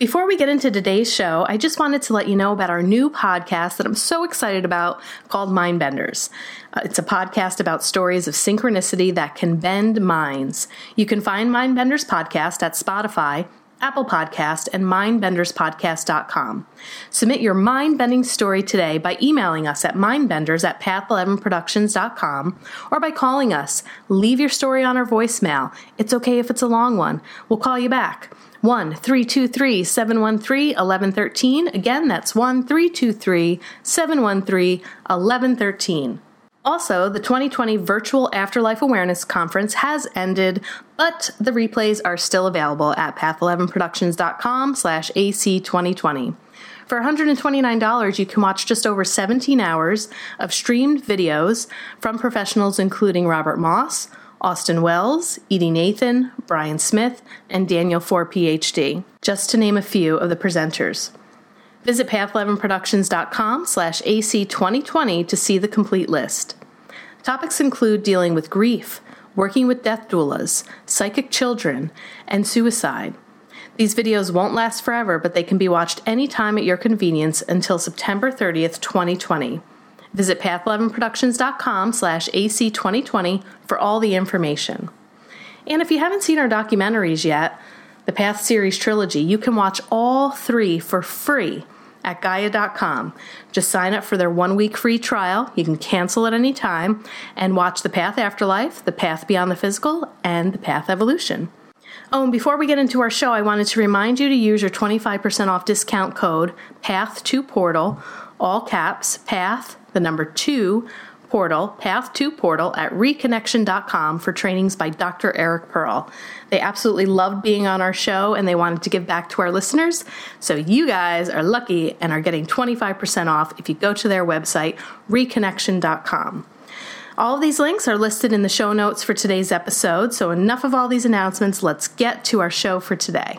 Before we get into today's show, I just wanted to let you know about our new podcast that I'm so excited about called Mindbenders. Uh, it's a podcast about stories of synchronicity that can bend minds. You can find Mindbenders podcast at Spotify, Apple Podcast, and mindbenderspodcast.com. Submit your mind-bending story today by emailing us at mindbenders at path11productions.com or by calling us. Leave your story on our voicemail. It's okay if it's a long one. We'll call you back. 1 323 713 1113. Again, that's 1 323 713 1113. Also, the 2020 Virtual Afterlife Awareness Conference has ended, but the replays are still available at path11productions.com slash AC2020. For $129, you can watch just over 17 hours of streamed videos from professionals including Robert Moss, Austin Wells, Edy Nathan, Brian Smith, and Daniel Four PhD, just to name a few of the presenters. Visit path11productions.com slash AC2020 to see the complete list. Topics include dealing with grief, working with death doulas, psychic children, and suicide. These videos won't last forever, but they can be watched anytime at your convenience until September 30th, 2020. Visit path11productions.com slash AC2020 for all the information. And if you haven't seen our documentaries yet, the Path Series Trilogy, you can watch all three for free at Gaia.com. Just sign up for their one week free trial. You can cancel at any time and watch The Path Afterlife, The Path Beyond the Physical, and The Path Evolution. Oh, and before we get into our show, I wanted to remind you to use your 25% off discount code PATH2PORTAL, all caps, PATH the number two portal, Path 2 portal at reconnection.com for trainings by Dr. Eric Pearl. They absolutely loved being on our show and they wanted to give back to our listeners. So you guys are lucky and are getting 25% off if you go to their website, reconnection.com. All of these links are listed in the show notes for today's episode. So enough of all these announcements. Let's get to our show for today.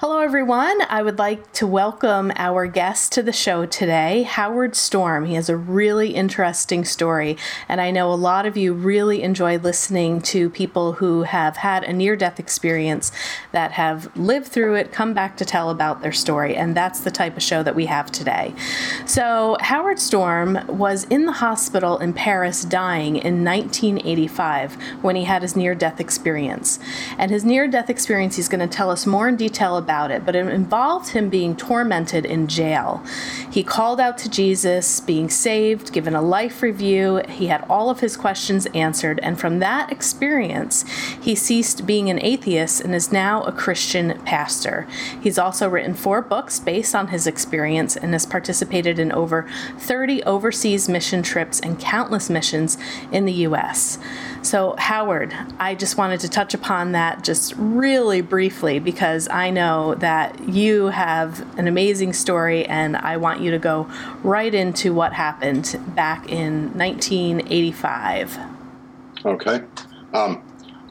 Hello, everyone. I would like to welcome our guest to the show today, Howard Storm. He has a really interesting story, and I know a lot of you really enjoy listening to people who have had a near death experience that have lived through it, come back to tell about their story, and that's the type of show that we have today. So, Howard Storm was in the hospital in Paris dying in 1985 when he had his near death experience. And his near death experience, he's going to tell us more in detail about about it, but it involved him being tormented in jail. He called out to Jesus, being saved, given a life review. He had all of his questions answered, and from that experience, he ceased being an atheist and is now a Christian pastor. He's also written four books based on his experience and has participated in over 30 overseas mission trips and countless missions in the U.S. So, Howard, I just wanted to touch upon that just really briefly because I know that you have an amazing story and I want you to go right into what happened back in 1985. Okay. Um,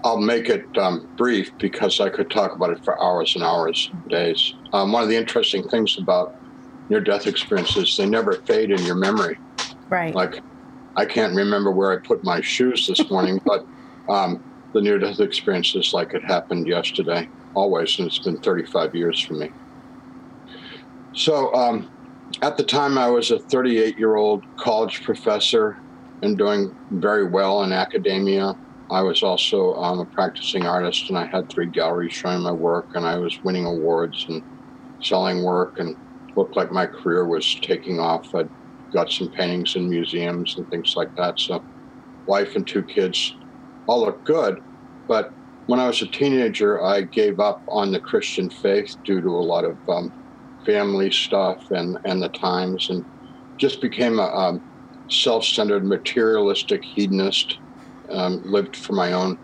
I'll make it um, brief because I could talk about it for hours and hours, days. Um, one of the interesting things about near death experiences, they never fade in your memory. Right. Like I can't remember where I put my shoes this morning, but um, the near death experience is like it happened yesterday, always, and it's been 35 years for me. So, um, at the time, I was a 38 year old college professor and doing very well in academia. I was also um, a practicing artist, and I had three galleries showing my work, and I was winning awards and selling work, and looked like my career was taking off. I'd got some paintings in museums and things like that. So, wife and two kids all look good. But when I was a teenager, I gave up on the Christian faith due to a lot of um, family stuff and, and the times, and just became a, a self centered, materialistic hedonist. Um, lived for my own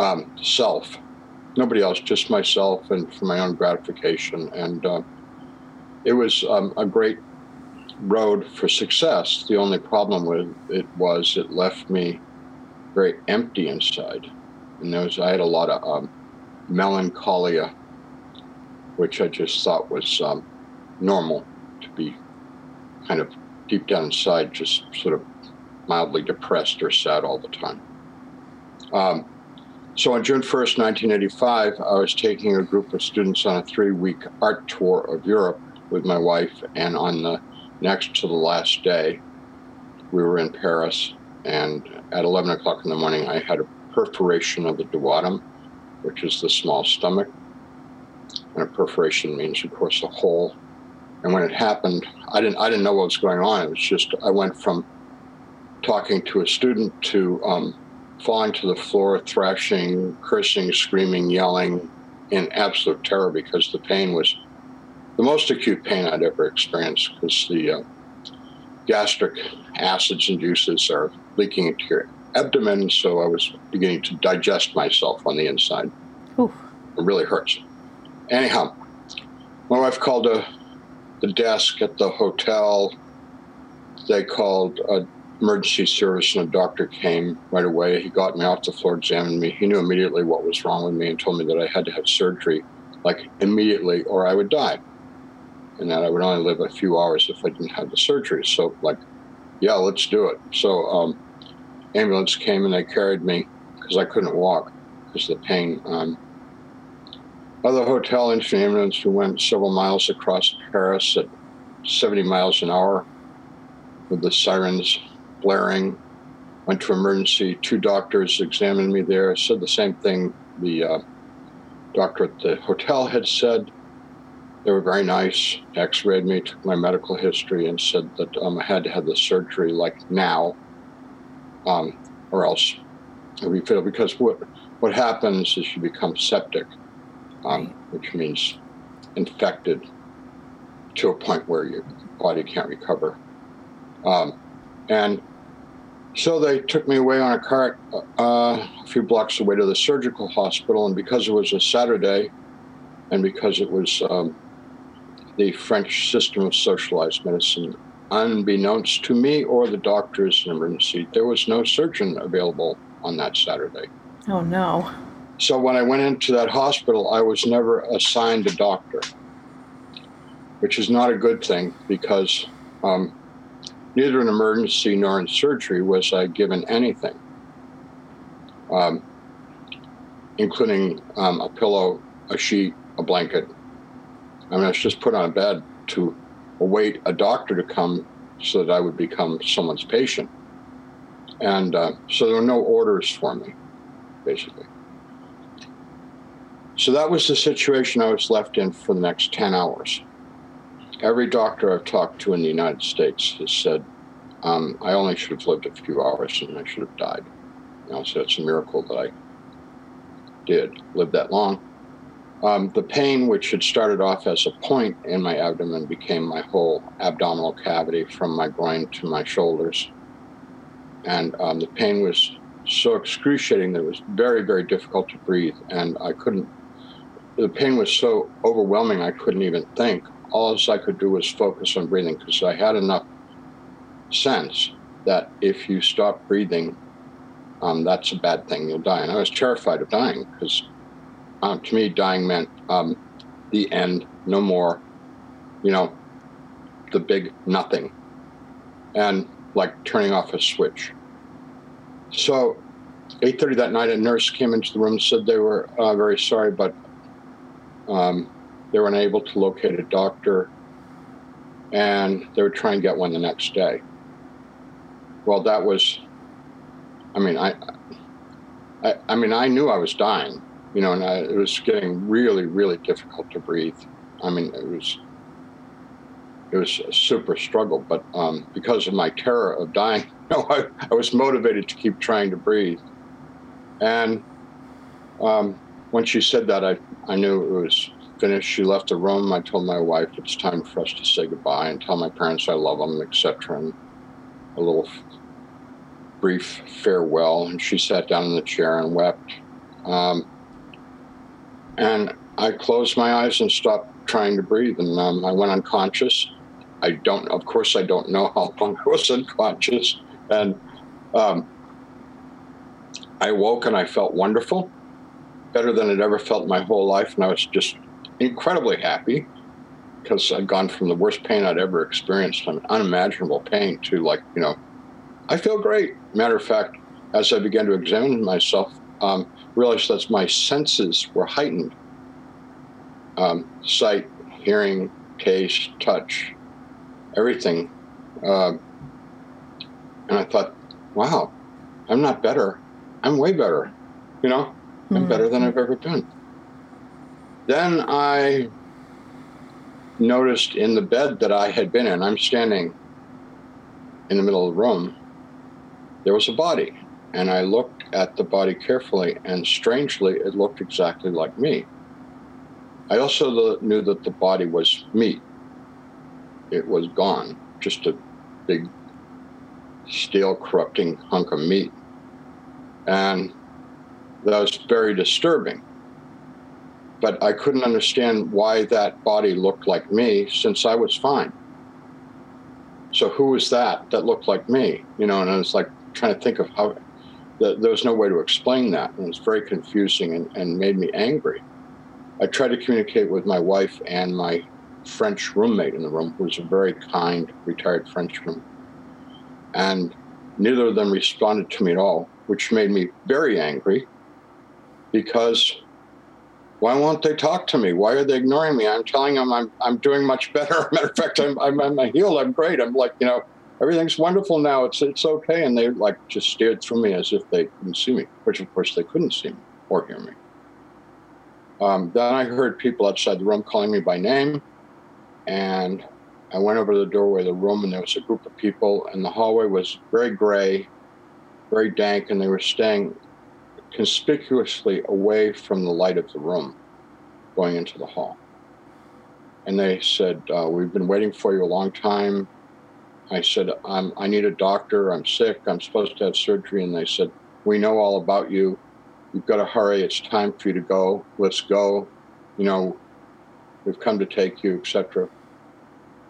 um, self, nobody else, just myself, and for my own gratification. And uh, it was um, a great road for success. The only problem with it was it left me very empty inside. And there was, I had a lot of um, melancholia, which I just thought was um, normal to be kind of deep down inside, just sort of mildly depressed or sad all the time. Um, so on June 1st, 1985, I was taking a group of students on a three week art tour of Europe with my wife. And on the next to the last day, we were in Paris. And at 11 o'clock in the morning, I had a perforation of the duodenum, which is the small stomach. And a perforation means, of course, a hole. And when it happened, I didn't, I didn't know what was going on. It was just, I went from talking to a student to um, falling to the floor, thrashing, cursing, screaming, yelling in absolute terror because the pain was the most acute pain I'd ever experienced because the uh, gastric acids and juices are leaking into your abdomen. So I was beginning to digest myself on the inside. Oof. It really hurts. Anyhow, my wife called a, the desk at the hotel. They called a emergency service and a doctor came right away. He got me off the floor, examined me. He knew immediately what was wrong with me and told me that I had to have surgery, like immediately, or I would die. And that I would only live a few hours if I didn't have the surgery. So, like, yeah, let's do it. So, um, ambulance came and they carried me because I couldn't walk because of the pain. Um, other hotel an ambulance, we went several miles across Paris at 70 miles an hour with the sirens blaring. Went to emergency. Two doctors examined me there. Said the same thing the uh, doctor at the hotel had said. They were very nice. X-rayed me, took my medical history, and said that um, I had to have the surgery like now, um, or else would fatal. Because what what happens is you become septic, um, which means infected to a point where your body can't recover. Um, and so they took me away on a cart uh, a few blocks away to the surgical hospital. And because it was a Saturday and because it was um, the French system of socialized medicine, unbeknownst to me or the doctors in emergency, there was no surgeon available on that Saturday. Oh, no. So when I went into that hospital, I was never assigned a doctor, which is not a good thing because um, neither in emergency nor in surgery was I given anything, um, including um, a pillow, a sheet, a blanket. I mean, I was just put on bed to await a doctor to come so that I would become someone's patient. And uh, so there were no orders for me, basically. So that was the situation I was left in for the next 10 hours every doctor I've talked to in the United States has said, um, I only should have lived a few hours and I should have died. You know, so it's a miracle that I did live that long. Um, the pain, which had started off as a point in my abdomen, became my whole abdominal cavity from my groin to my shoulders. And um, the pain was so excruciating that it was very, very difficult to breathe. And I couldn't, the pain was so overwhelming, I couldn't even think all I could do was focus on breathing because I had enough sense that if you stop breathing, um, that's a bad thing. You'll die. And I was terrified of dying because um, to me, dying meant um, the end, no more, you know, the big nothing. And like turning off a switch. So 8.30 that night, a nurse came into the room and said they were uh, very sorry, but um, they were unable to locate a doctor, and they would try and get one the next day. Well, that was, I mean, I, I, I mean, I knew I was dying, you know, and I, it was getting really, really difficult to breathe. I mean, it was, it was a super struggle, but um, because of my terror of dying, you know, I, I was motivated to keep trying to breathe. And um, when she said that, I, I knew it was finished, she left the room. I told my wife it's time for us to say goodbye and tell my parents I love them, etc. And a little brief farewell. And she sat down in the chair and wept. Um, and I closed my eyes and stopped trying to breathe, and um, I went unconscious. I don't, of course, I don't know how long I was unconscious, and um, I woke and I felt wonderful, better than I'd ever felt in my whole life, and I was just incredibly happy because I'd gone from the worst pain I'd ever experienced, an unimaginable pain, to like, you know, I feel great. Matter of fact, as I began to examine myself, um, realized that my senses were heightened um, sight, hearing, taste, touch, everything. Uh, and I thought, wow, I'm not better. I'm way better. You know, I'm mm-hmm. better than I've ever been. Then I noticed in the bed that I had been in, I'm standing in the middle of the room, there was a body. And I looked at the body carefully, and strangely, it looked exactly like me. I also knew that the body was meat. It was gone, just a big steel corrupting hunk of meat. And that was very disturbing. But I couldn't understand why that body looked like me since I was fine. So who was that that looked like me? You know, and I was like trying to think of how there was no way to explain that. And it was very confusing and, and made me angry. I tried to communicate with my wife and my French roommate in the room, who was a very kind, retired Frenchman. And neither of them responded to me at all, which made me very angry because why won't they talk to me? Why are they ignoring me? I'm telling them I'm, I'm doing much better. Matter of fact, I'm, I'm, I'm healed. I'm great. I'm like, you know, everything's wonderful now. It's, it's okay. And they like just stared through me as if they couldn't see me, which of course they couldn't see me or hear me. Um, then I heard people outside the room calling me by name, and I went over to the doorway of the room, and there was a group of people, and the hallway was very gray, very dank, and they were staying conspicuously away from the light of the room going into the hall. And they said, uh, We've been waiting for you a long time. I said, i need a doctor. I'm sick. I'm supposed to have surgery. And they said, We know all about you you've got to hurry. It's time for you to go. Let's go. You know, we've come to take you, etc.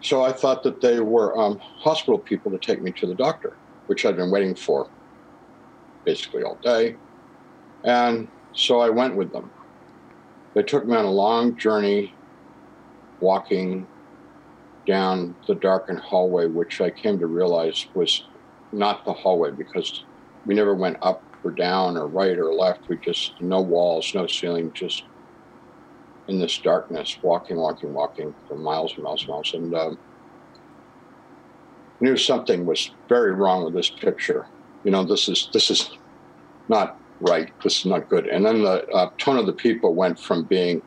So I thought that they were um, hospital people to take me to the doctor, which I'd been waiting for basically all day. And so I went with them. They took me on a long journey, walking down the darkened hallway, which I came to realize was not the hallway because we never went up or down or right or left. We just no walls, no ceiling, just in this darkness, walking, walking, walking for miles and miles and miles. And um, knew something was very wrong with this picture. You know, this is this is not right. This is not good. And then the uh, tone of the people went from being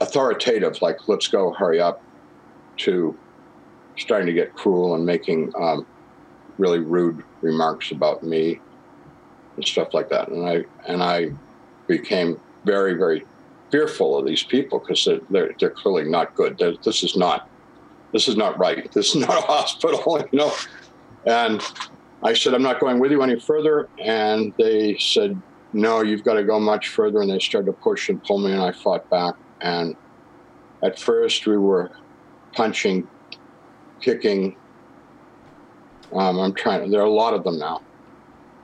authoritative, like "Let's go, hurry up," to starting to get cruel and making um, really rude remarks about me and stuff like that. And I and I became very very fearful of these people because they're, they're, they're clearly not good. They're, this is not this is not right. This is not a hospital, you know. And I said, I'm not going with you any further. And they said, No, you've got to go much further. And they started to push and pull me, and I fought back. And at first, we were punching, kicking. Um, I'm trying. There are a lot of them now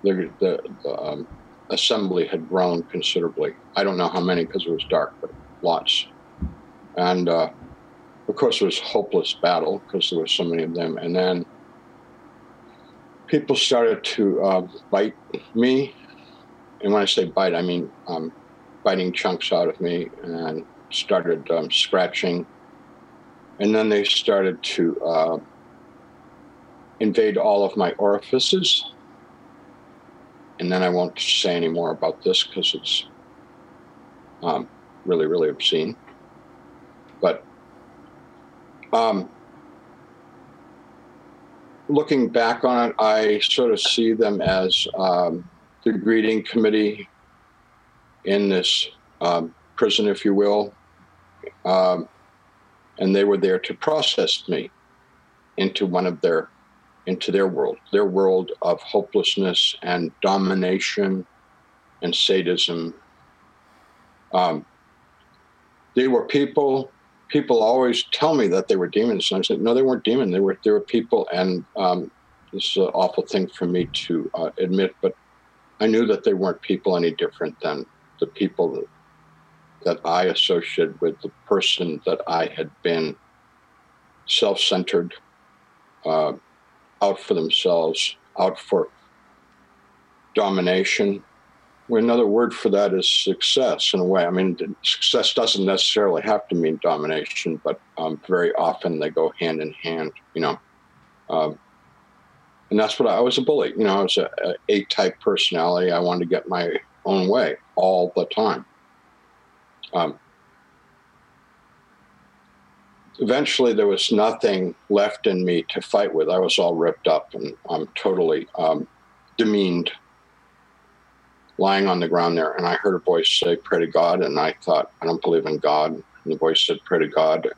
the, the, the um, assembly had grown considerably. I don't know how many because it was dark, but lots. And uh, of course, it was hopeless battle because there were so many of them. And then people started to uh, bite me. And when I say bite, I mean um, biting chunks out of me and started um, scratching. And then they started to uh, invade all of my orifices and then I won't say any more about this because it's um, really, really obscene. But um, looking back on it, I sort of see them as um, the greeting committee in this um, prison, if you will. Um, and they were there to process me into one of their into their world, their world of hopelessness and domination and sadism. Um, they were people people always tell me that they were demons, and I said, no, they weren't demons. They were they were people, and um, this is an awful thing for me to uh, admit, but I knew that they weren't people any different than the people that, I associated with the person that I had been self-centered, uh, out for themselves, out for domination. Another word for that is success in a way. I mean, success doesn't necessarily have to mean domination, but um, very often they go hand in hand, you know. Um, and that's what I, I, was a bully. You know, I was a A type personality. I wanted to get my own way all the time. Um, eventually, there was nothing left in me to fight with. I was all ripped up and I'm totally um, demeaned lying on the ground there, and I heard a voice say, Pray to God. And I thought, I don't believe in God. And the voice said, Pray to God.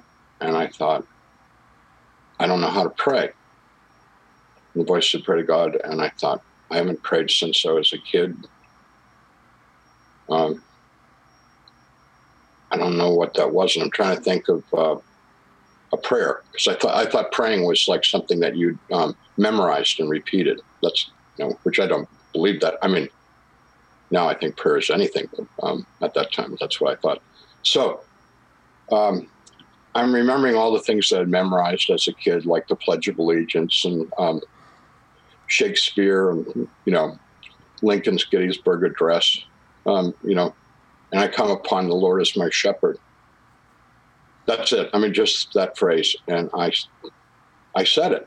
And I thought, I don't know how to pray. And the voice said, Pray to God. And I thought, I haven't prayed since I was a kid. Um, I don't know what that was. And I'm trying to think of uh, a prayer because I thought I thought praying was like something that you um, memorized and repeated. That's you know, which I don't believe that. I mean, now I think prayer is anything. Um, at that time, that's what I thought. So um, I'm remembering all the things that I memorized as a kid, like the Pledge of Allegiance and um, Shakespeare, and you know, Lincoln's Gettysburg Address. Um, you know, and I come upon the Lord as my shepherd. That's it. I mean, just that phrase, and I, I said it,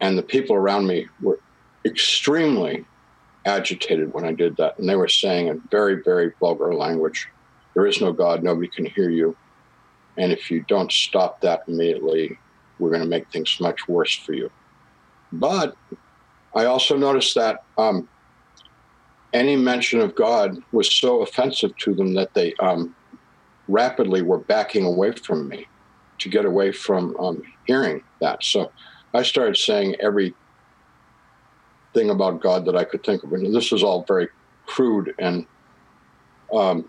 and the people around me were extremely agitated when I did that. And they were saying in very, very vulgar language, There is no God, nobody can hear you. And if you don't stop that immediately, we're going to make things much worse for you. But I also noticed that um, any mention of God was so offensive to them that they um, rapidly were backing away from me to get away from um, hearing that. So I started saying every thing about God that I could think of. And this was all very crude, and um,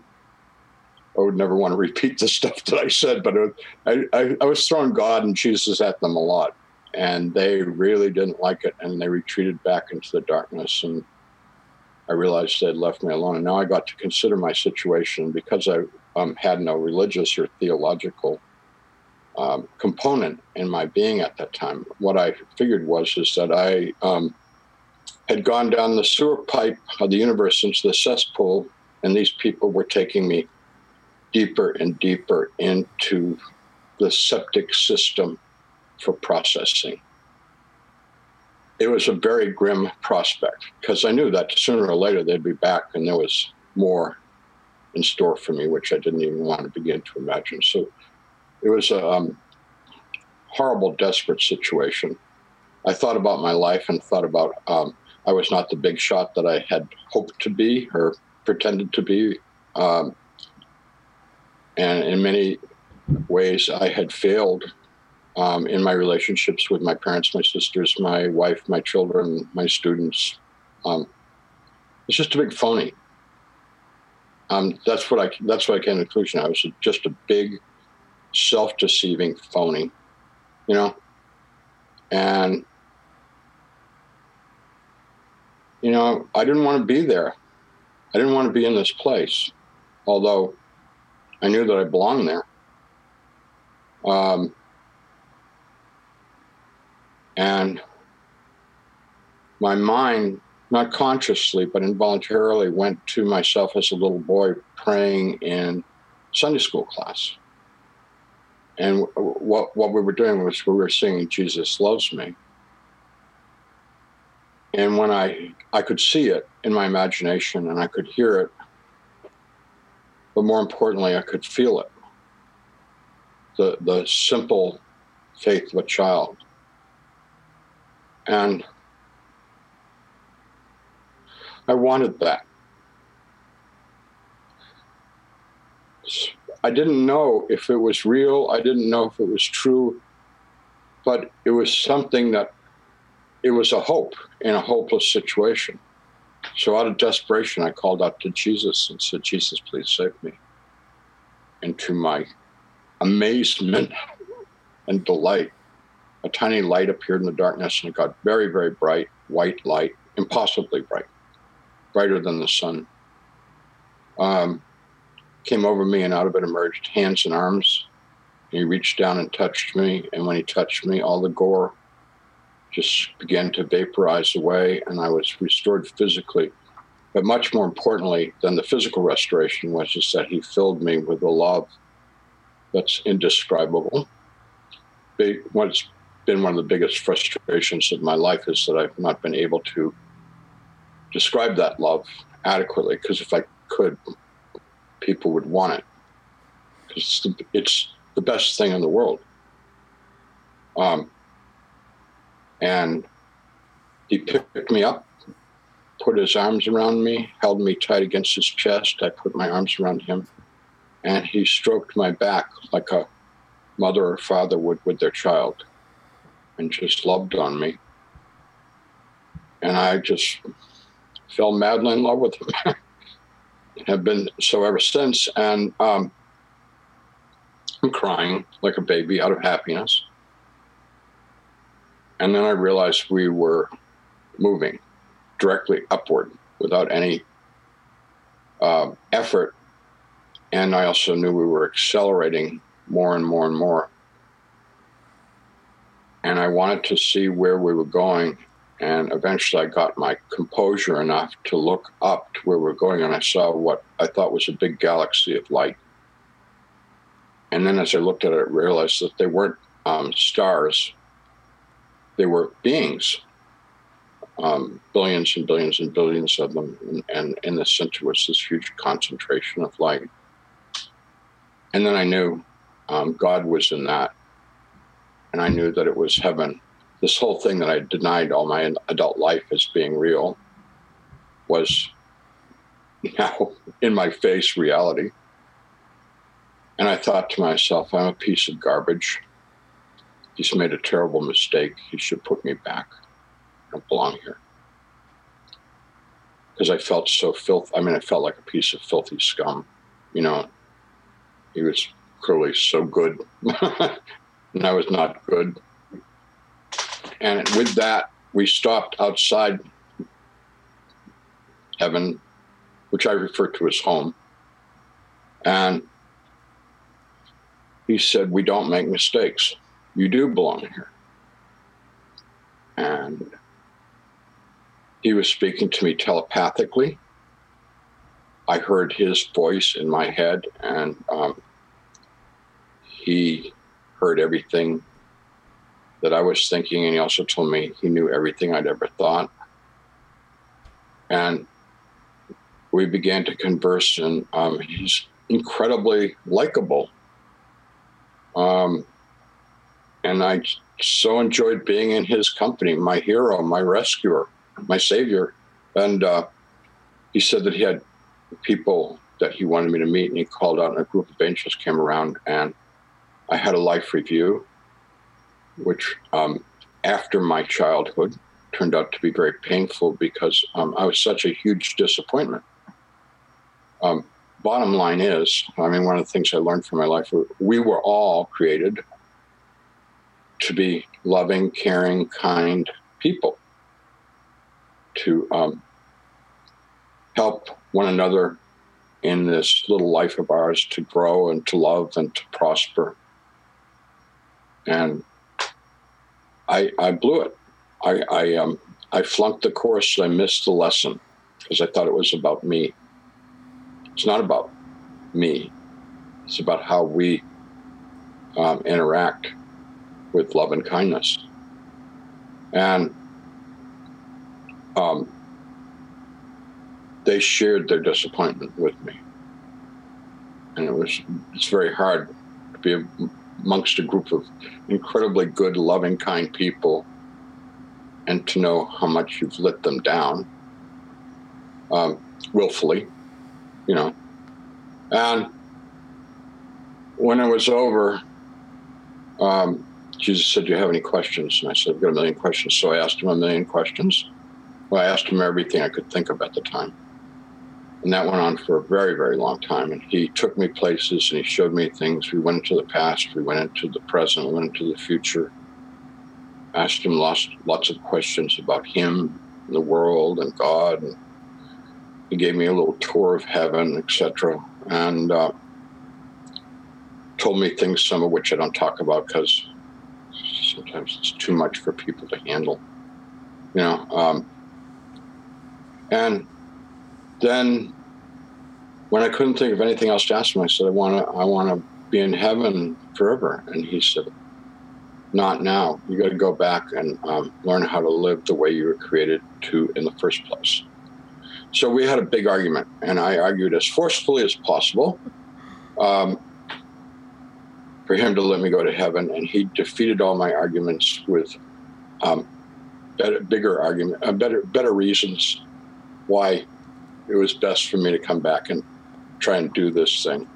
I would never want to repeat the stuff that I said, but it, I, I, I was throwing God and Jesus at them a lot, and they really didn't like it, and they retreated back into the darkness. And I realized they'd left me alone, and now I got to consider my situation because I um, had no religious or theological um, component in my being at that time. What I figured was is that I um, had gone down the sewer pipe of the universe into the cesspool, and these people were taking me deeper and deeper into the septic system for processing. It was a very grim prospect because I knew that sooner or later they'd be back and there was more in store for me, which I didn't even want to begin to imagine. So it was a um, horrible, desperate situation. I thought about my life and thought about um, I was not the big shot that I had hoped to be or pretended to be. Um, and in many ways, I had failed um, in my relationships with my parents, my sisters, my wife, my children, my students. Um, it's just a big phony. Um, that's what I. That's what I came to the conclusion. I was just a big, self-deceiving phony, you know. And you know, I didn't want to be there. I didn't want to be in this place, although I knew that I belonged there. Um, and my mind, not consciously, but involuntarily, went to myself as a little boy praying in Sunday school class. And what, what we were doing was we were singing Jesus Loves Me. And when I I could see it in my imagination and I could hear it, but more importantly, I could feel it. The the simple faith of a child. And I wanted that. I didn't know if it was real. I didn't know if it was true, but it was something that it was a hope in a hopeless situation. So out of desperation, I called out to Jesus and said, Jesus, please save me. And to my amazement and delight, a tiny light appeared in the darkness and it got very, very bright, white light, impossibly bright, brighter than the sun. Um, came over me and out of it emerged hands and arms. He reached down and touched me, and when he touched me, all the gore just began to vaporize away, and I was restored physically. But much more importantly than the physical restoration was just that he filled me with a love that's indescribable. What's been one of the biggest frustrations of my life is that I've not been able to describe that love adequately because if I could, people would want it. Because it's the, it's the best thing in the world. Um, and he picked me up, put his arms around me, held me tight against his chest. I put my arms around him, and he stroked my back like a mother or father would with their child and just loved on me. And I just fell madly in love with him. Have been so ever since. And um, I'm crying like a baby out of happiness. And then I realized we were moving directly upward without any uh, effort. And I also knew we were accelerating more and more and more. And I wanted to see where we were going. And eventually I got my composure enough to look up to where we we're going. And I saw what I thought was a big galaxy of light. And then as I looked at it, I realized that they weren't um, stars, they were beings, um, billions and billions and billions of them. And, and in the center was this huge concentration of light. And then I knew um, God was in that. And I knew that it was heaven. This whole thing that I denied all my adult life as being real was now in my face reality. And I thought to myself, I'm a piece of garbage. He's made a terrible mistake. He should put me back. I don't belong here. Because I felt so filth. I mean, I felt like a piece of filthy scum. You know, he was clearly so good, and I was not good. And with that, we stopped outside heaven, which I refer to as home. And he said, We don't make mistakes you do belong here. And he was speaking to me telepathically. I heard his voice in my head, and um, he heard everything that I was thinking, and he also told me he knew everything I'd ever thought. And we began to converse, and um, he's incredibly likable. Um, and I so enjoyed being in his company, my hero, my rescuer, my savior. And uh, he said that he had people that he wanted me to meet, and he called out, and a group of angels came around, and I had a life review, which um, after my childhood turned out to be very painful because um, I was such a huge disappointment. Um, bottom line is, I mean, one of the things I learned from my life, we were all created to be loving, caring, kind people, to um, help one another in this little life of ours to grow and to love and to prosper. And I, I blew it. I, I, um, I flunked the course. I missed the lesson because I thought it was about me. It's not about me. It's about how we um, interact with love and kindness. And um, they shared their disappointment with me. And it was it's very hard to be amongst a group of incredibly good, loving, kind people and to know how much you've let them down um, willfully, you know. And when it was over, um, Jesus said, Do you have any questions? And I said, I've got a million questions. So I asked him a million questions. Well, I asked him everything I could think of at the time. And that went on for a very, very long time. And he took me places and he showed me things. We went into the past, we went into the present, we went into the future. Asked him lots, lots of questions about him, and the world, and God. And he gave me a little tour of heaven, etc. And uh, told me things, some of which I don't talk about because sometimes it's too much for people to handle. You know, um, and then when I couldn't think of anything else to ask him, I said, I want to, I want to be in heaven forever. And he said, not now. You got to go back and um, learn how to live the way you were created to in the first place. So we had a big argument, and I argued as forcefully as possible um, for him to let me go to heaven. And he defeated all my arguments with um, better, bigger argument, uh, better, better reasons why it was best for me to come back and try and do this thing.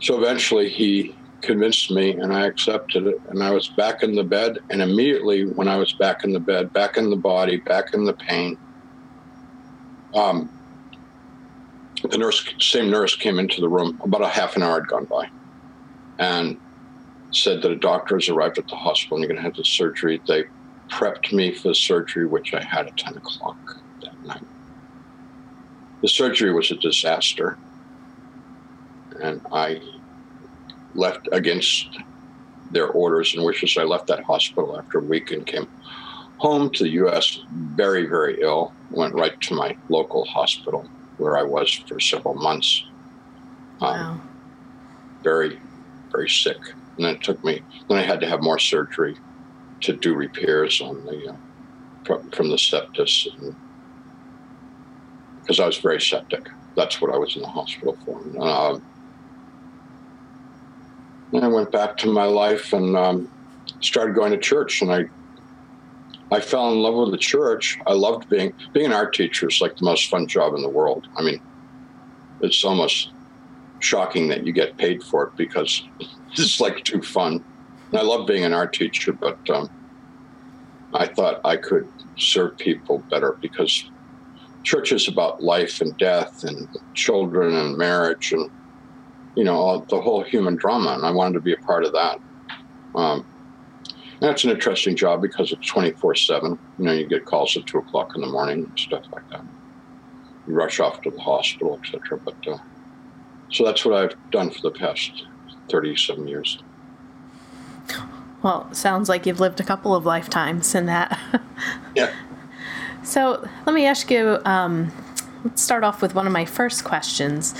So eventually he convinced me and I accepted it. And I was back in the bed. And immediately when I was back in the bed, back in the body, back in the pain, um, the nurse, same nurse came into the room. About a half an hour had gone by and said that a doctor has arrived at the hospital and you're going to have the surgery. They prepped me for the surgery, which I had at 10 o'clock that night. The surgery was a disaster. And I left against their orders and wishes. I left that hospital after a week and came home to the U.S. very, very ill. Went right to my local hospital where I was for several months. Um, wow. Very, very sick. And then it took me, then I had to have more surgery to do repairs on the, uh, from, from the sepsis. Because I was very septic. That's what I was in the hospital for. Uh, and I went back to my life and um, started going to church. And I, I fell in love with the church. I loved being being an art teacher. is like the most fun job in the world. I mean, it's almost shocking that you get paid for it because it's like too fun. And I love being an art teacher, but um, I thought I could serve people better because church is about life and death and children and marriage and you know, the whole human drama, and I wanted to be a part of that. Um, that's an interesting job because it's 24 7. You know, you get calls at 2 o'clock in the morning and stuff like that. You rush off to the hospital, etc. But uh, so that's what I've done for the past 37 years. Well, sounds like you've lived a couple of lifetimes in that. yeah. So let me ask you. Um, let's start off with one of my first questions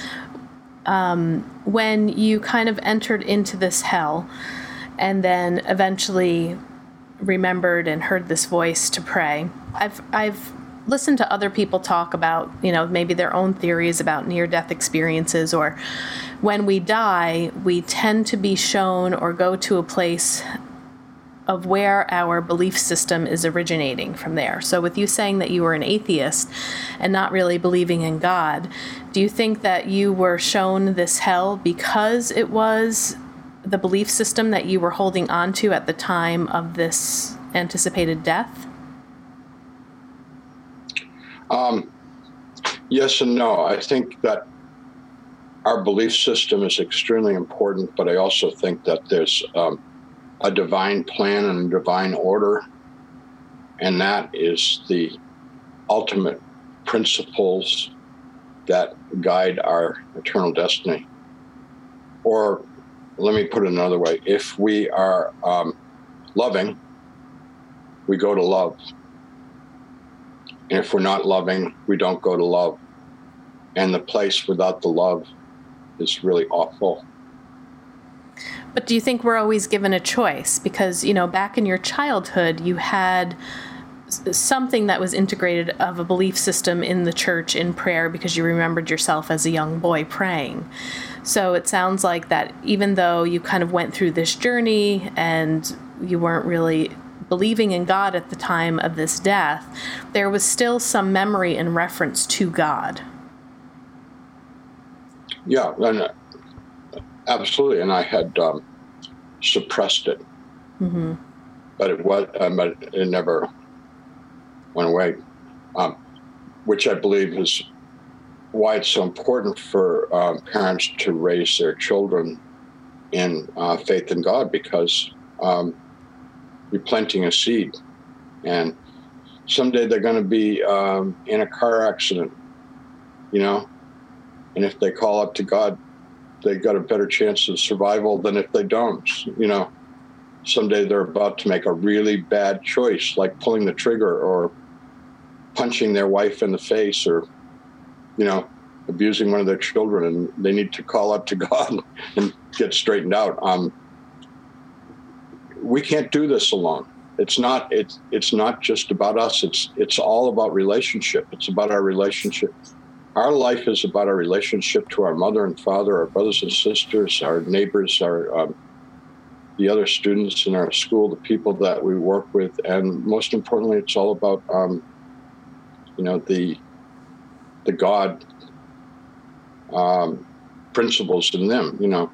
um, when you kind of entered into this hell and then eventually remembered and heard this voice to pray. I've I've listened to other people talk about, you know, maybe their own theories about near death experiences or when we die, we tend to be shown or go to a place of where our belief system is originating from there. So, with you saying that you were an atheist and not really believing in God, do you think that you were shown this hell because it was the belief system that you were holding on to at the time of this anticipated death? Um, yes and no. I think that our belief system is extremely important, but I also think that there's um, a divine plan and a divine order, and that is the ultimate principles that guide our eternal destiny. Or let me put it another way if we are um, loving, we go to love. And if we're not loving, we don't go to love. And the place without the love is really awful. But do you think we're always given a choice? Because, you know, back in your childhood, you had something that was integrated of a belief system in the church in prayer because you remembered yourself as a young boy praying. So it sounds like that even though you kind of went through this journey and you weren't really believing in God at the time of this death, there was still some memory in reference to God. Yeah, and uh, absolutely, and I had um, suppressed it, mm-hmm. but it was, um, but it never went away, um, which I believe is why it's so important for um, parents to raise their children in uh, faith in God because um, you're planting a seed, and someday they're going to be um, in a car accident, you know, and if they call up to God, they got a better chance of survival than if they don't, you know. Someday they're about to make a really bad choice, like pulling the trigger or punching their wife in the face or, you know, abusing one of their children, and they need to call up to God and get straightened out. Um, we can't do this alone. It's not. It's it's not just about us. It's it's all about relationship. It's about our relationship. Our life is about our relationship to our mother and father, our brothers and sisters, our neighbors, our um, the other students in our school, the people that we work with, and most importantly, it's all about um, you know the the God um, principles in them. You know,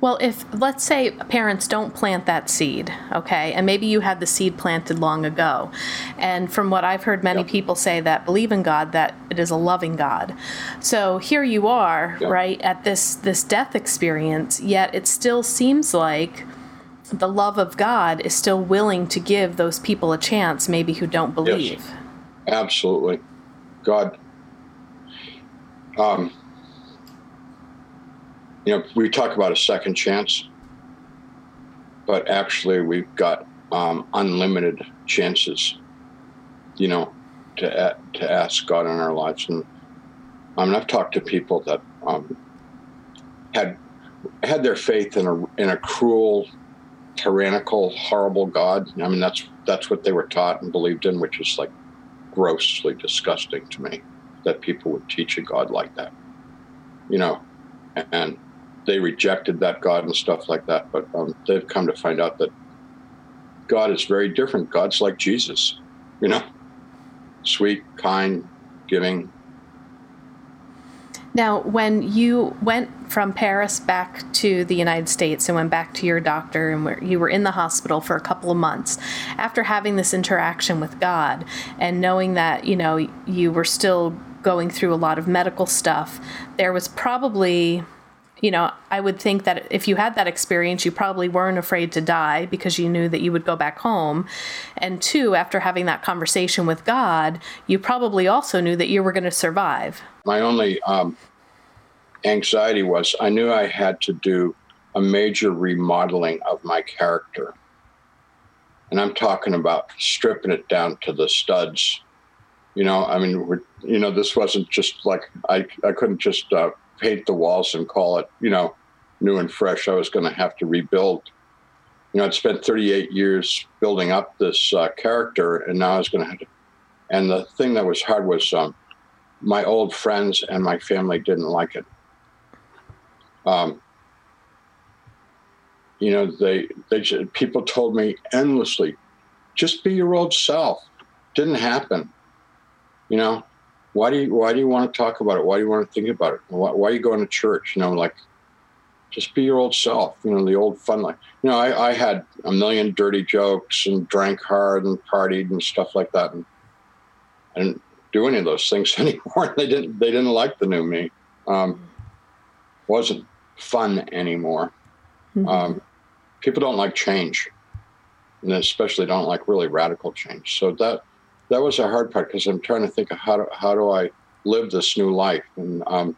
well, if let's say parents don't plant that seed, okay, and maybe you had the seed planted long ago, and from what I've heard many yep. people say that believe in God, that it is a loving God. So here you are, yep. right, at this this death experience, yet it still seems like the love of God is still willing to give those people a chance, maybe who don't believe. Yes. Absolutely, God. Um, you know, we talk about a second chance, but actually we've got um, unlimited chances, you know, to to ask God in our lives. And I mean, I've talked to people that um, had had their faith in a in a cruel, tyrannical, horrible God. I mean, that's that's what they were taught and believed in, which is like grossly disgusting to me that people would teach a God like that. You know, and they rejected that God and stuff like that. But um, they've come to find out that God is very different. God's like Jesus, you know, sweet, kind, giving. Now, when you went from Paris back to the United States and went back to your doctor, and you were in the hospital for a couple of months, after having this interaction with God and knowing that, you know, you were still going through a lot of medical stuff, there was probably you know, I would think that if you had that experience, you probably weren't afraid to die because you knew that you would go back home. And two, after having that conversation with God, you probably also knew that you were going to survive. My only um, anxiety was I knew I had to do a major remodeling of my character. And I'm talking about stripping it down to the studs. You know, I mean, you know, this wasn't just like I, I couldn't just uh, paint the walls and call it, you know, new and fresh. I was going to have to rebuild. You know, I'd spent 38 years building up this uh, character, and now I was going to have to. And the thing that was hard was um, my old friends and my family didn't like it. Um, you know, they they people told me endlessly, just be your old self. Didn't happen. You know, why do you why do you want to talk about it? Why do you want to think about it? Why, why are you going to church? You know, like just be your old self. You know, the old fun life. You know, I, I had a million dirty jokes and drank hard and partied and stuff like that, and I didn't do any of those things anymore. they didn't they didn't like the new me. Um, wasn't fun anymore. Mm-hmm. Um, people don't like change, and especially don't like really radical change. So that that was a hard part because I'm trying to think of how do, how do I live this new life, and um,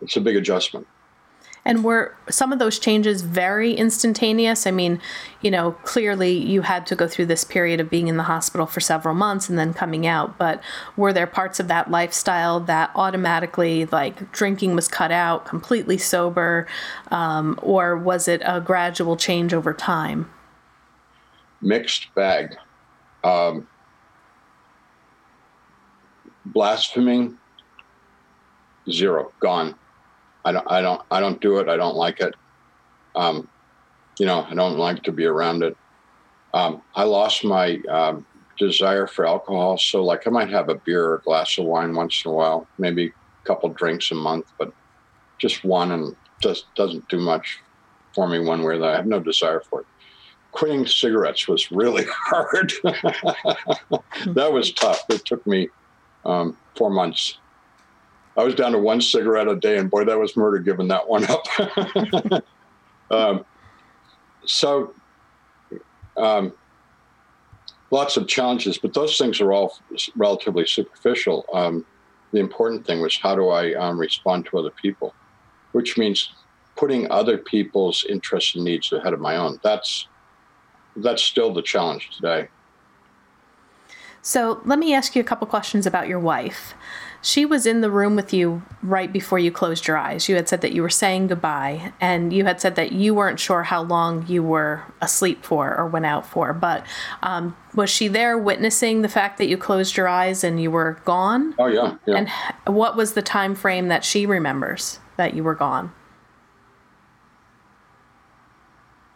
it's a big adjustment. And were some of those changes very instantaneous? I mean, you know, clearly you had to go through this period of being in the hospital for several months and then coming out, but were there parts of that lifestyle that automatically, like drinking was cut out, completely sober, um, or was it a gradual change over time? Mixed bag. Um, blaspheming? Zero. Gone. I don't i don't i don't do it. I don't like it. Um, you know i don't like to be around it. Um, i lost my um, desire for alcohol so like i might have a beer or a glass of wine once in a while maybe a couple drinks a month but just one and just doesn't do much for me one way or the other. I have no desire for it. Quitting cigarettes was really hard. That was tough. It took me um, four months. I was down to one cigarette a day, and boy, that was murder giving that one up. um, so, um, lots of challenges, but those things are all relatively superficial. Um, the important thing was how do I um, respond to other people, which means putting other people's interests and needs ahead of my own. That's that's still the challenge today. So let me ask you a couple questions about your wife. She was in the room with you right before you closed your eyes. You had said that you were saying goodbye, and you had said that you weren't sure how long you were asleep for or went out for. But um, was she there witnessing the fact that you closed your eyes and you were gone? Oh yeah, yeah. And what was the time frame that she remembers that you were gone?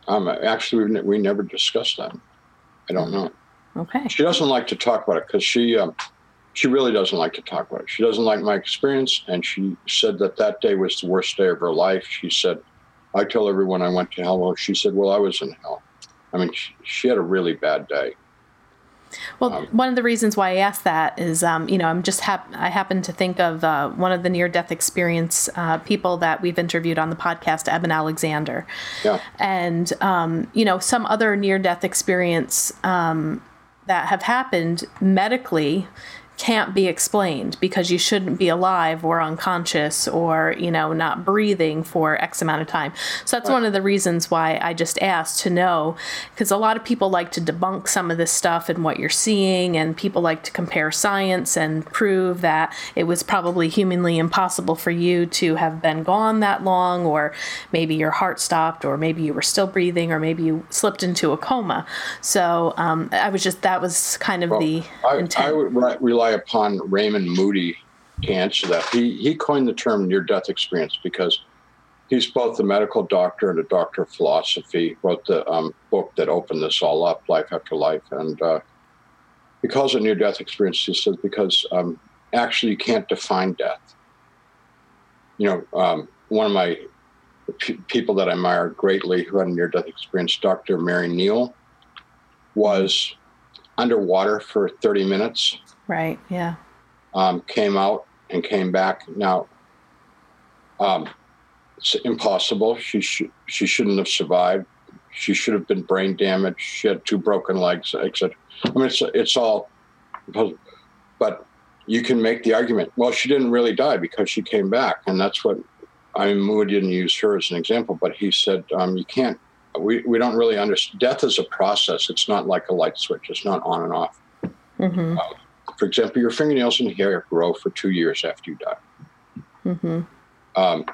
Um, actually, we, we never discussed that. I don't know. Okay. She doesn't like to talk about it because she um, she really doesn't like to talk about it. She doesn't like my experience, and she said that that day was the worst day of her life. She said, "I tell everyone I went to hell." Well, she said, "Well, I was in hell." I mean, she, she had a really bad day. Well, um, one of the reasons why I asked that is, um, you know, I'm just hap- I happen to think of uh, one of the near death experience uh, people that we've interviewed on the podcast, Eben Alexander. Yeah. And, um, you know, some other near death experience um, that have happened medically can't be explained because you shouldn't be alive or unconscious or you know not breathing for x amount of time so that's right. one of the reasons why i just asked to know because a lot of people like to debunk some of this stuff and what you're seeing and people like to compare science and prove that it was probably humanly impossible for you to have been gone that long or maybe your heart stopped or maybe you were still breathing or maybe you slipped into a coma so um, i was just that was kind of well, the I, intent. I would rely rely upon Raymond Moody to answer that. He he coined the term near death experience because he's both a medical doctor and a doctor of philosophy. Wrote the um, book that opened this all up, Life After Life, and uh, he calls it near death experience. He says because um, actually you can't define death. You know, um, one of my p- people that I admire greatly who had a near death experience, Dr. Mary Neal, was underwater for 30 minutes Right. Yeah. Um, came out and came back. Now, um, it's impossible. She sh- she shouldn't have survived. She should have been brain damaged. She had two broken legs, etc. I mean, it's it's all, but you can make the argument. Well, she didn't really die because she came back, and that's what I mean. Moody didn't use her as an example, but he said um, you can't. We, we don't really understand. Death is a process. It's not like a light switch. It's not on and off. Mm-hmm. Uh, for example, your fingernails and hair grow for two years after you die. Mm-hmm. Um,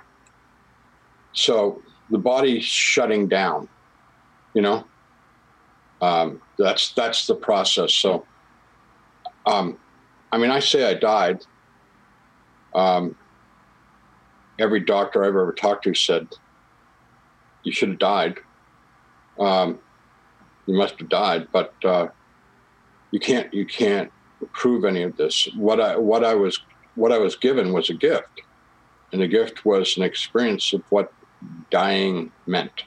so the body's shutting down. You know, um, that's that's the process. So, um, I mean, I say I died. Um, every doctor I've ever talked to said you should have died. Um, you must have died, but uh, you can't you can't prove any of this. What I what I was what I was given was a gift, and the gift was an experience of what dying meant.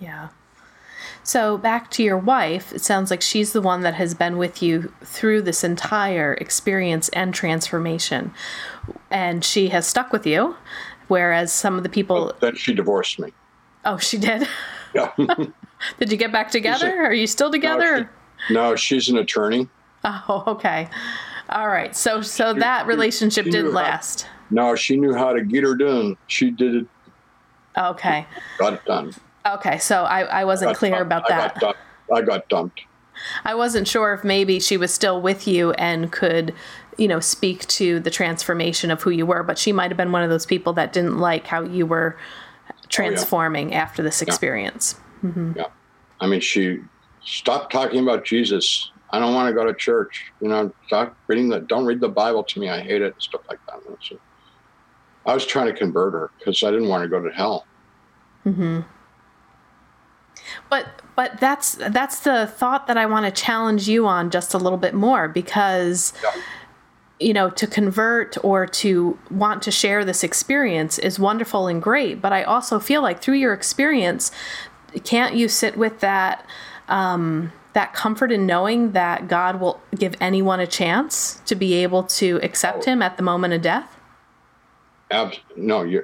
Yeah. So back to your wife, it sounds like she's the one that has been with you through this entire experience and transformation, and she has stuck with you, whereas some of the people. Well, then she divorced me. Oh, she did. Yeah. did you get back together? A, Are you still together? No, she, no, she's an attorney. Oh, okay. All right. So so she, that relationship didn't last. How, no, she knew how to get her done. She did it. Okay. Got it done. Okay, so I, I wasn't I clear dumped. about that. I got, I got dumped. I wasn't sure if maybe she was still with you and could, you know, speak to the transformation of who you were, but she might have been one of those people that didn't like how you were transforming oh, yeah. after this experience. Yeah. Mm-hmm. yeah. I mean, she stopped talking about Jesus I don't want to go to church. You know, stop reading the, don't read the Bible to me. I hate it and stuff like that. So I was trying to convert her because I didn't want to go to hell. Hmm. But but that's that's the thought that I want to challenge you on just a little bit more because. Yeah. You know, to convert or to want to share this experience is wonderful and great. But I also feel like through your experience, can't you sit with that um, that comfort in knowing that God will give anyone a chance to be able to accept. Him at the moment of death? Ab- no, you.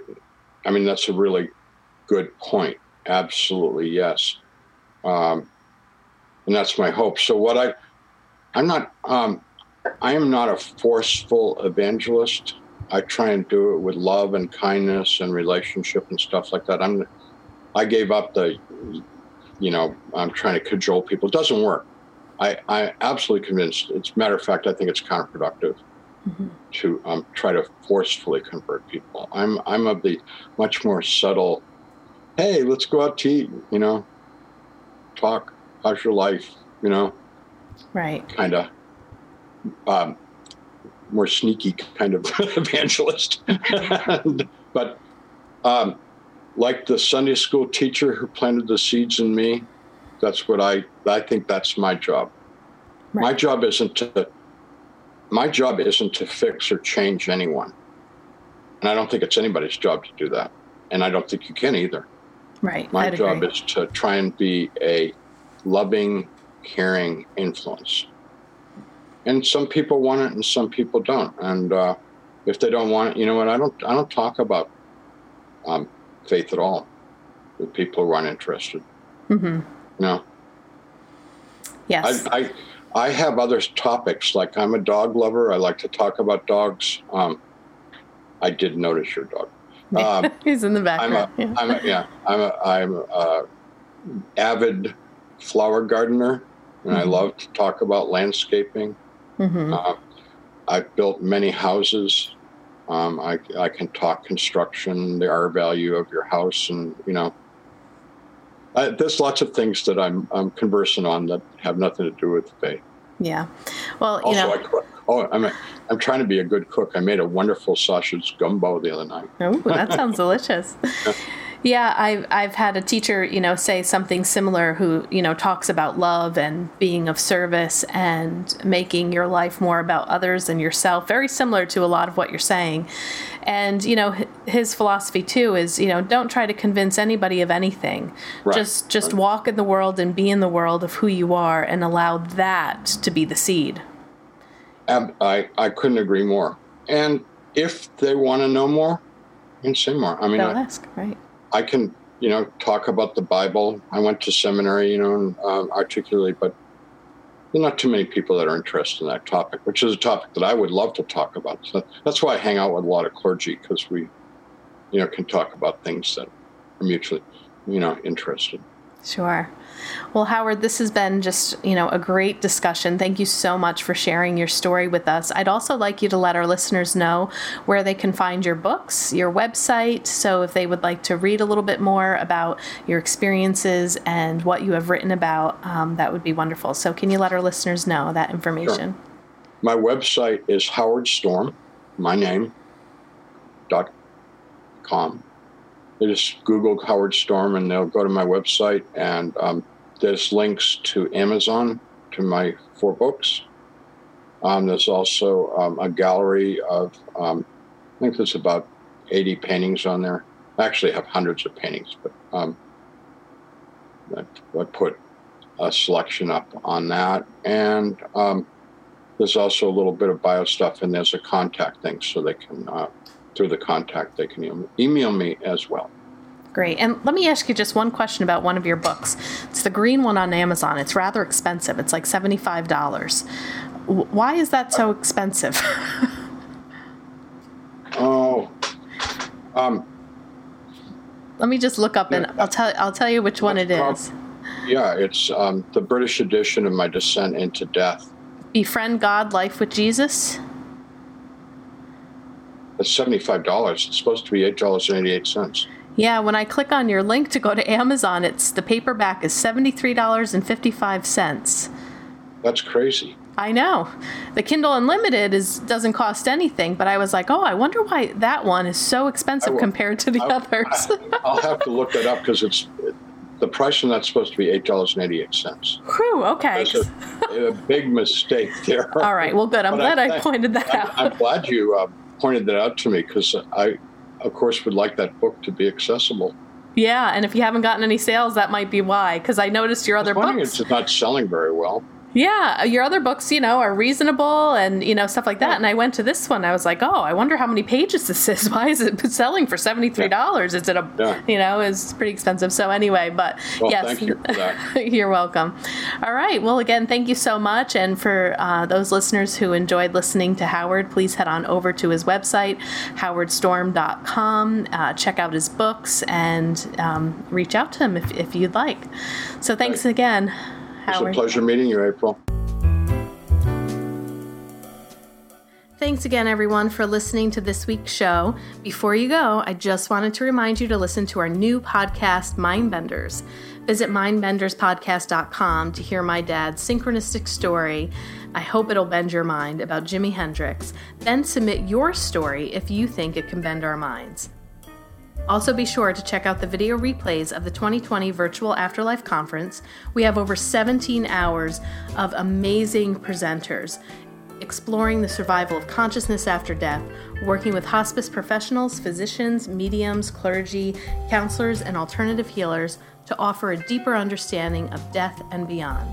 I mean, that's a really good point. Absolutely, yes. Um, and that's my hope. So what I, I'm not. Um, I am not a forceful evangelist. I try and do it with love and kindness and relationship and stuff like that. I'm. I gave up the, you know, I'm trying to cajole people. It doesn't work. I, I'm absolutely convinced. It's matter of fact, I think it's counterproductive to um, try to forcefully convert people. I'm I'm of the much more subtle. Hey, let's go out to eat. You know, talk. How's your life? You know, Right. kind of um, more sneaky kind of evangelist. but um, like the Sunday school teacher who planted the seeds in me, that's what I I think that's my job. My job isn't to my job isn't to fix or change anyone. And I don't think it's anybody's job to do that. And I don't think you can either. Right. My I'd job agree. is to try and be a loving, caring influence. And some people want it, and some people don't. And uh, if they don't want it, you know what? I don't. I don't talk about um, faith at all with people who aren't interested. hmm You know, Yes. I, I I have other topics. Like I'm a dog lover. I like to talk about dogs. Um, I did notice your dog. Um, He's in the I'm a, yeah. I'm a, yeah, I'm a, I'm a avid flower gardener, and I Mhm. love to talk about landscaping. hmm Uh, I've built many houses. Um, I, I can talk construction, the R value of your house, and you know, I, there's lots of things that I'm I'm conversing on that have nothing to do with faith. Yeah. Well, you Also, know. I cook. Oh, I'm a, I'm trying to be a good cook. I made a wonderful sausage gumbo the other night. Oh, that sounds delicious. Yeah, I've I've had a teacher, you know, say something similar who, you know, talks about love and being of service and making your life more about others than yourself. Very similar to a lot of what you're saying. And, you know, his philosophy too is, you know, don't try to convince anybody of anything. Right, Just just right. walk in the world and be in the world of who you are and allow that to be the seed. I, I couldn't agree more. And if they want to know more, can say more. I mean, Don't I, ask, right? I can, you know, talk about the Bible. I went to seminary, you know, and um, articulate, but not too many people that are interested in that topic, which is a topic that I would love to talk about. So that's why I hang out with a lot of clergy because we, you know, can talk about things that are mutually, you know, interested. Sure. Well, Howard, this has been just, you know, a great discussion. Thank you so much for sharing your story with us. I'd also like you to let our listeners know where they can find your books, your website. So if they would like to read a little bit more about your experiences and what you have written about, um, that would be wonderful. So can you let our listeners know that information? Sure. My website is Howard Storm, my name, dot com. They just Google Howard Storm and they'll go to my website, and um, there's links to Amazon to my four books. Um, there's also um, a gallery of, um, I think there's about 80 paintings on there. I actually have hundreds of paintings, but um, I, I put a selection up on that. And um, there's also a little bit of bio stuff, and there's a contact thing, so they can uh, through the contact they can email, email me as well. Great. And let me ask you just one question about one of your books. It's the green one on Amazon. It's rather expensive. It's like $75. Why is that so expensive? Oh, um, Let me just look up and I'll tell I'll tell you which one it Prob- is. yeah, it's um, the British edition of my Descent into Death. Befriend God, Life with Jesus. Seventy-five dollars. It's supposed to be eight dollars and eighty-eight cents. Yeah, when I click on your link to go to Amazon, it's the paperback is $73.55. That's crazy. I know. The Kindle Unlimited is doesn't cost anything, but I was like, "Oh, I wonder why that one is so expensive will- compared to the I- others." I'll have to look that up because it's the price on that's supposed to be eight dollars and eighty-eight cents. Whew, okay. A, a big mistake there. All right. Well, good. I'm But glad I, thank- pointed that I'm, out. I'm glad you uh, pointed that out to me because I, of course, would like that book to be accessible. Yeah, and if you haven't gotten any sales, that might be why. Because I noticed your other books. It's not selling very well. Yeah, your other books, you know, are reasonable and you know stuff like that. Yeah. And I went to this one. I was like, oh, I wonder how many pages this is. Why is it selling for seventy three dollars? Yeah. Is it a yeah. you know is pretty expensive. So anyway, but well, yes, you you're welcome. All right. Well, again, thank you so much. And for uh, those listeners who enjoyed listening to Howard, please head on over to his website, howardstorm.com. Uh, check out his books and um, reach out to him if, if you'd like. So thanks right. again. It's a pleasure meeting you, April. Thanks again, everyone, for listening to this week's show. Before you go, I just wanted to remind you to listen to our new podcast, Mindbenders. Visit mindbenderspodcast.com to hear my dad's synchronistic story. I hope it'll bend your mind about Jimi Hendrix. Then submit your story if you think it can bend our minds. Also, be sure to check out the video replays of the 2020 Virtual Afterlife Conference. We have over 17 hours of amazing presenters exploring the survival of consciousness after death, working with hospice professionals, physicians, mediums, clergy, counselors, and alternative healers to offer a deeper understanding of death and beyond.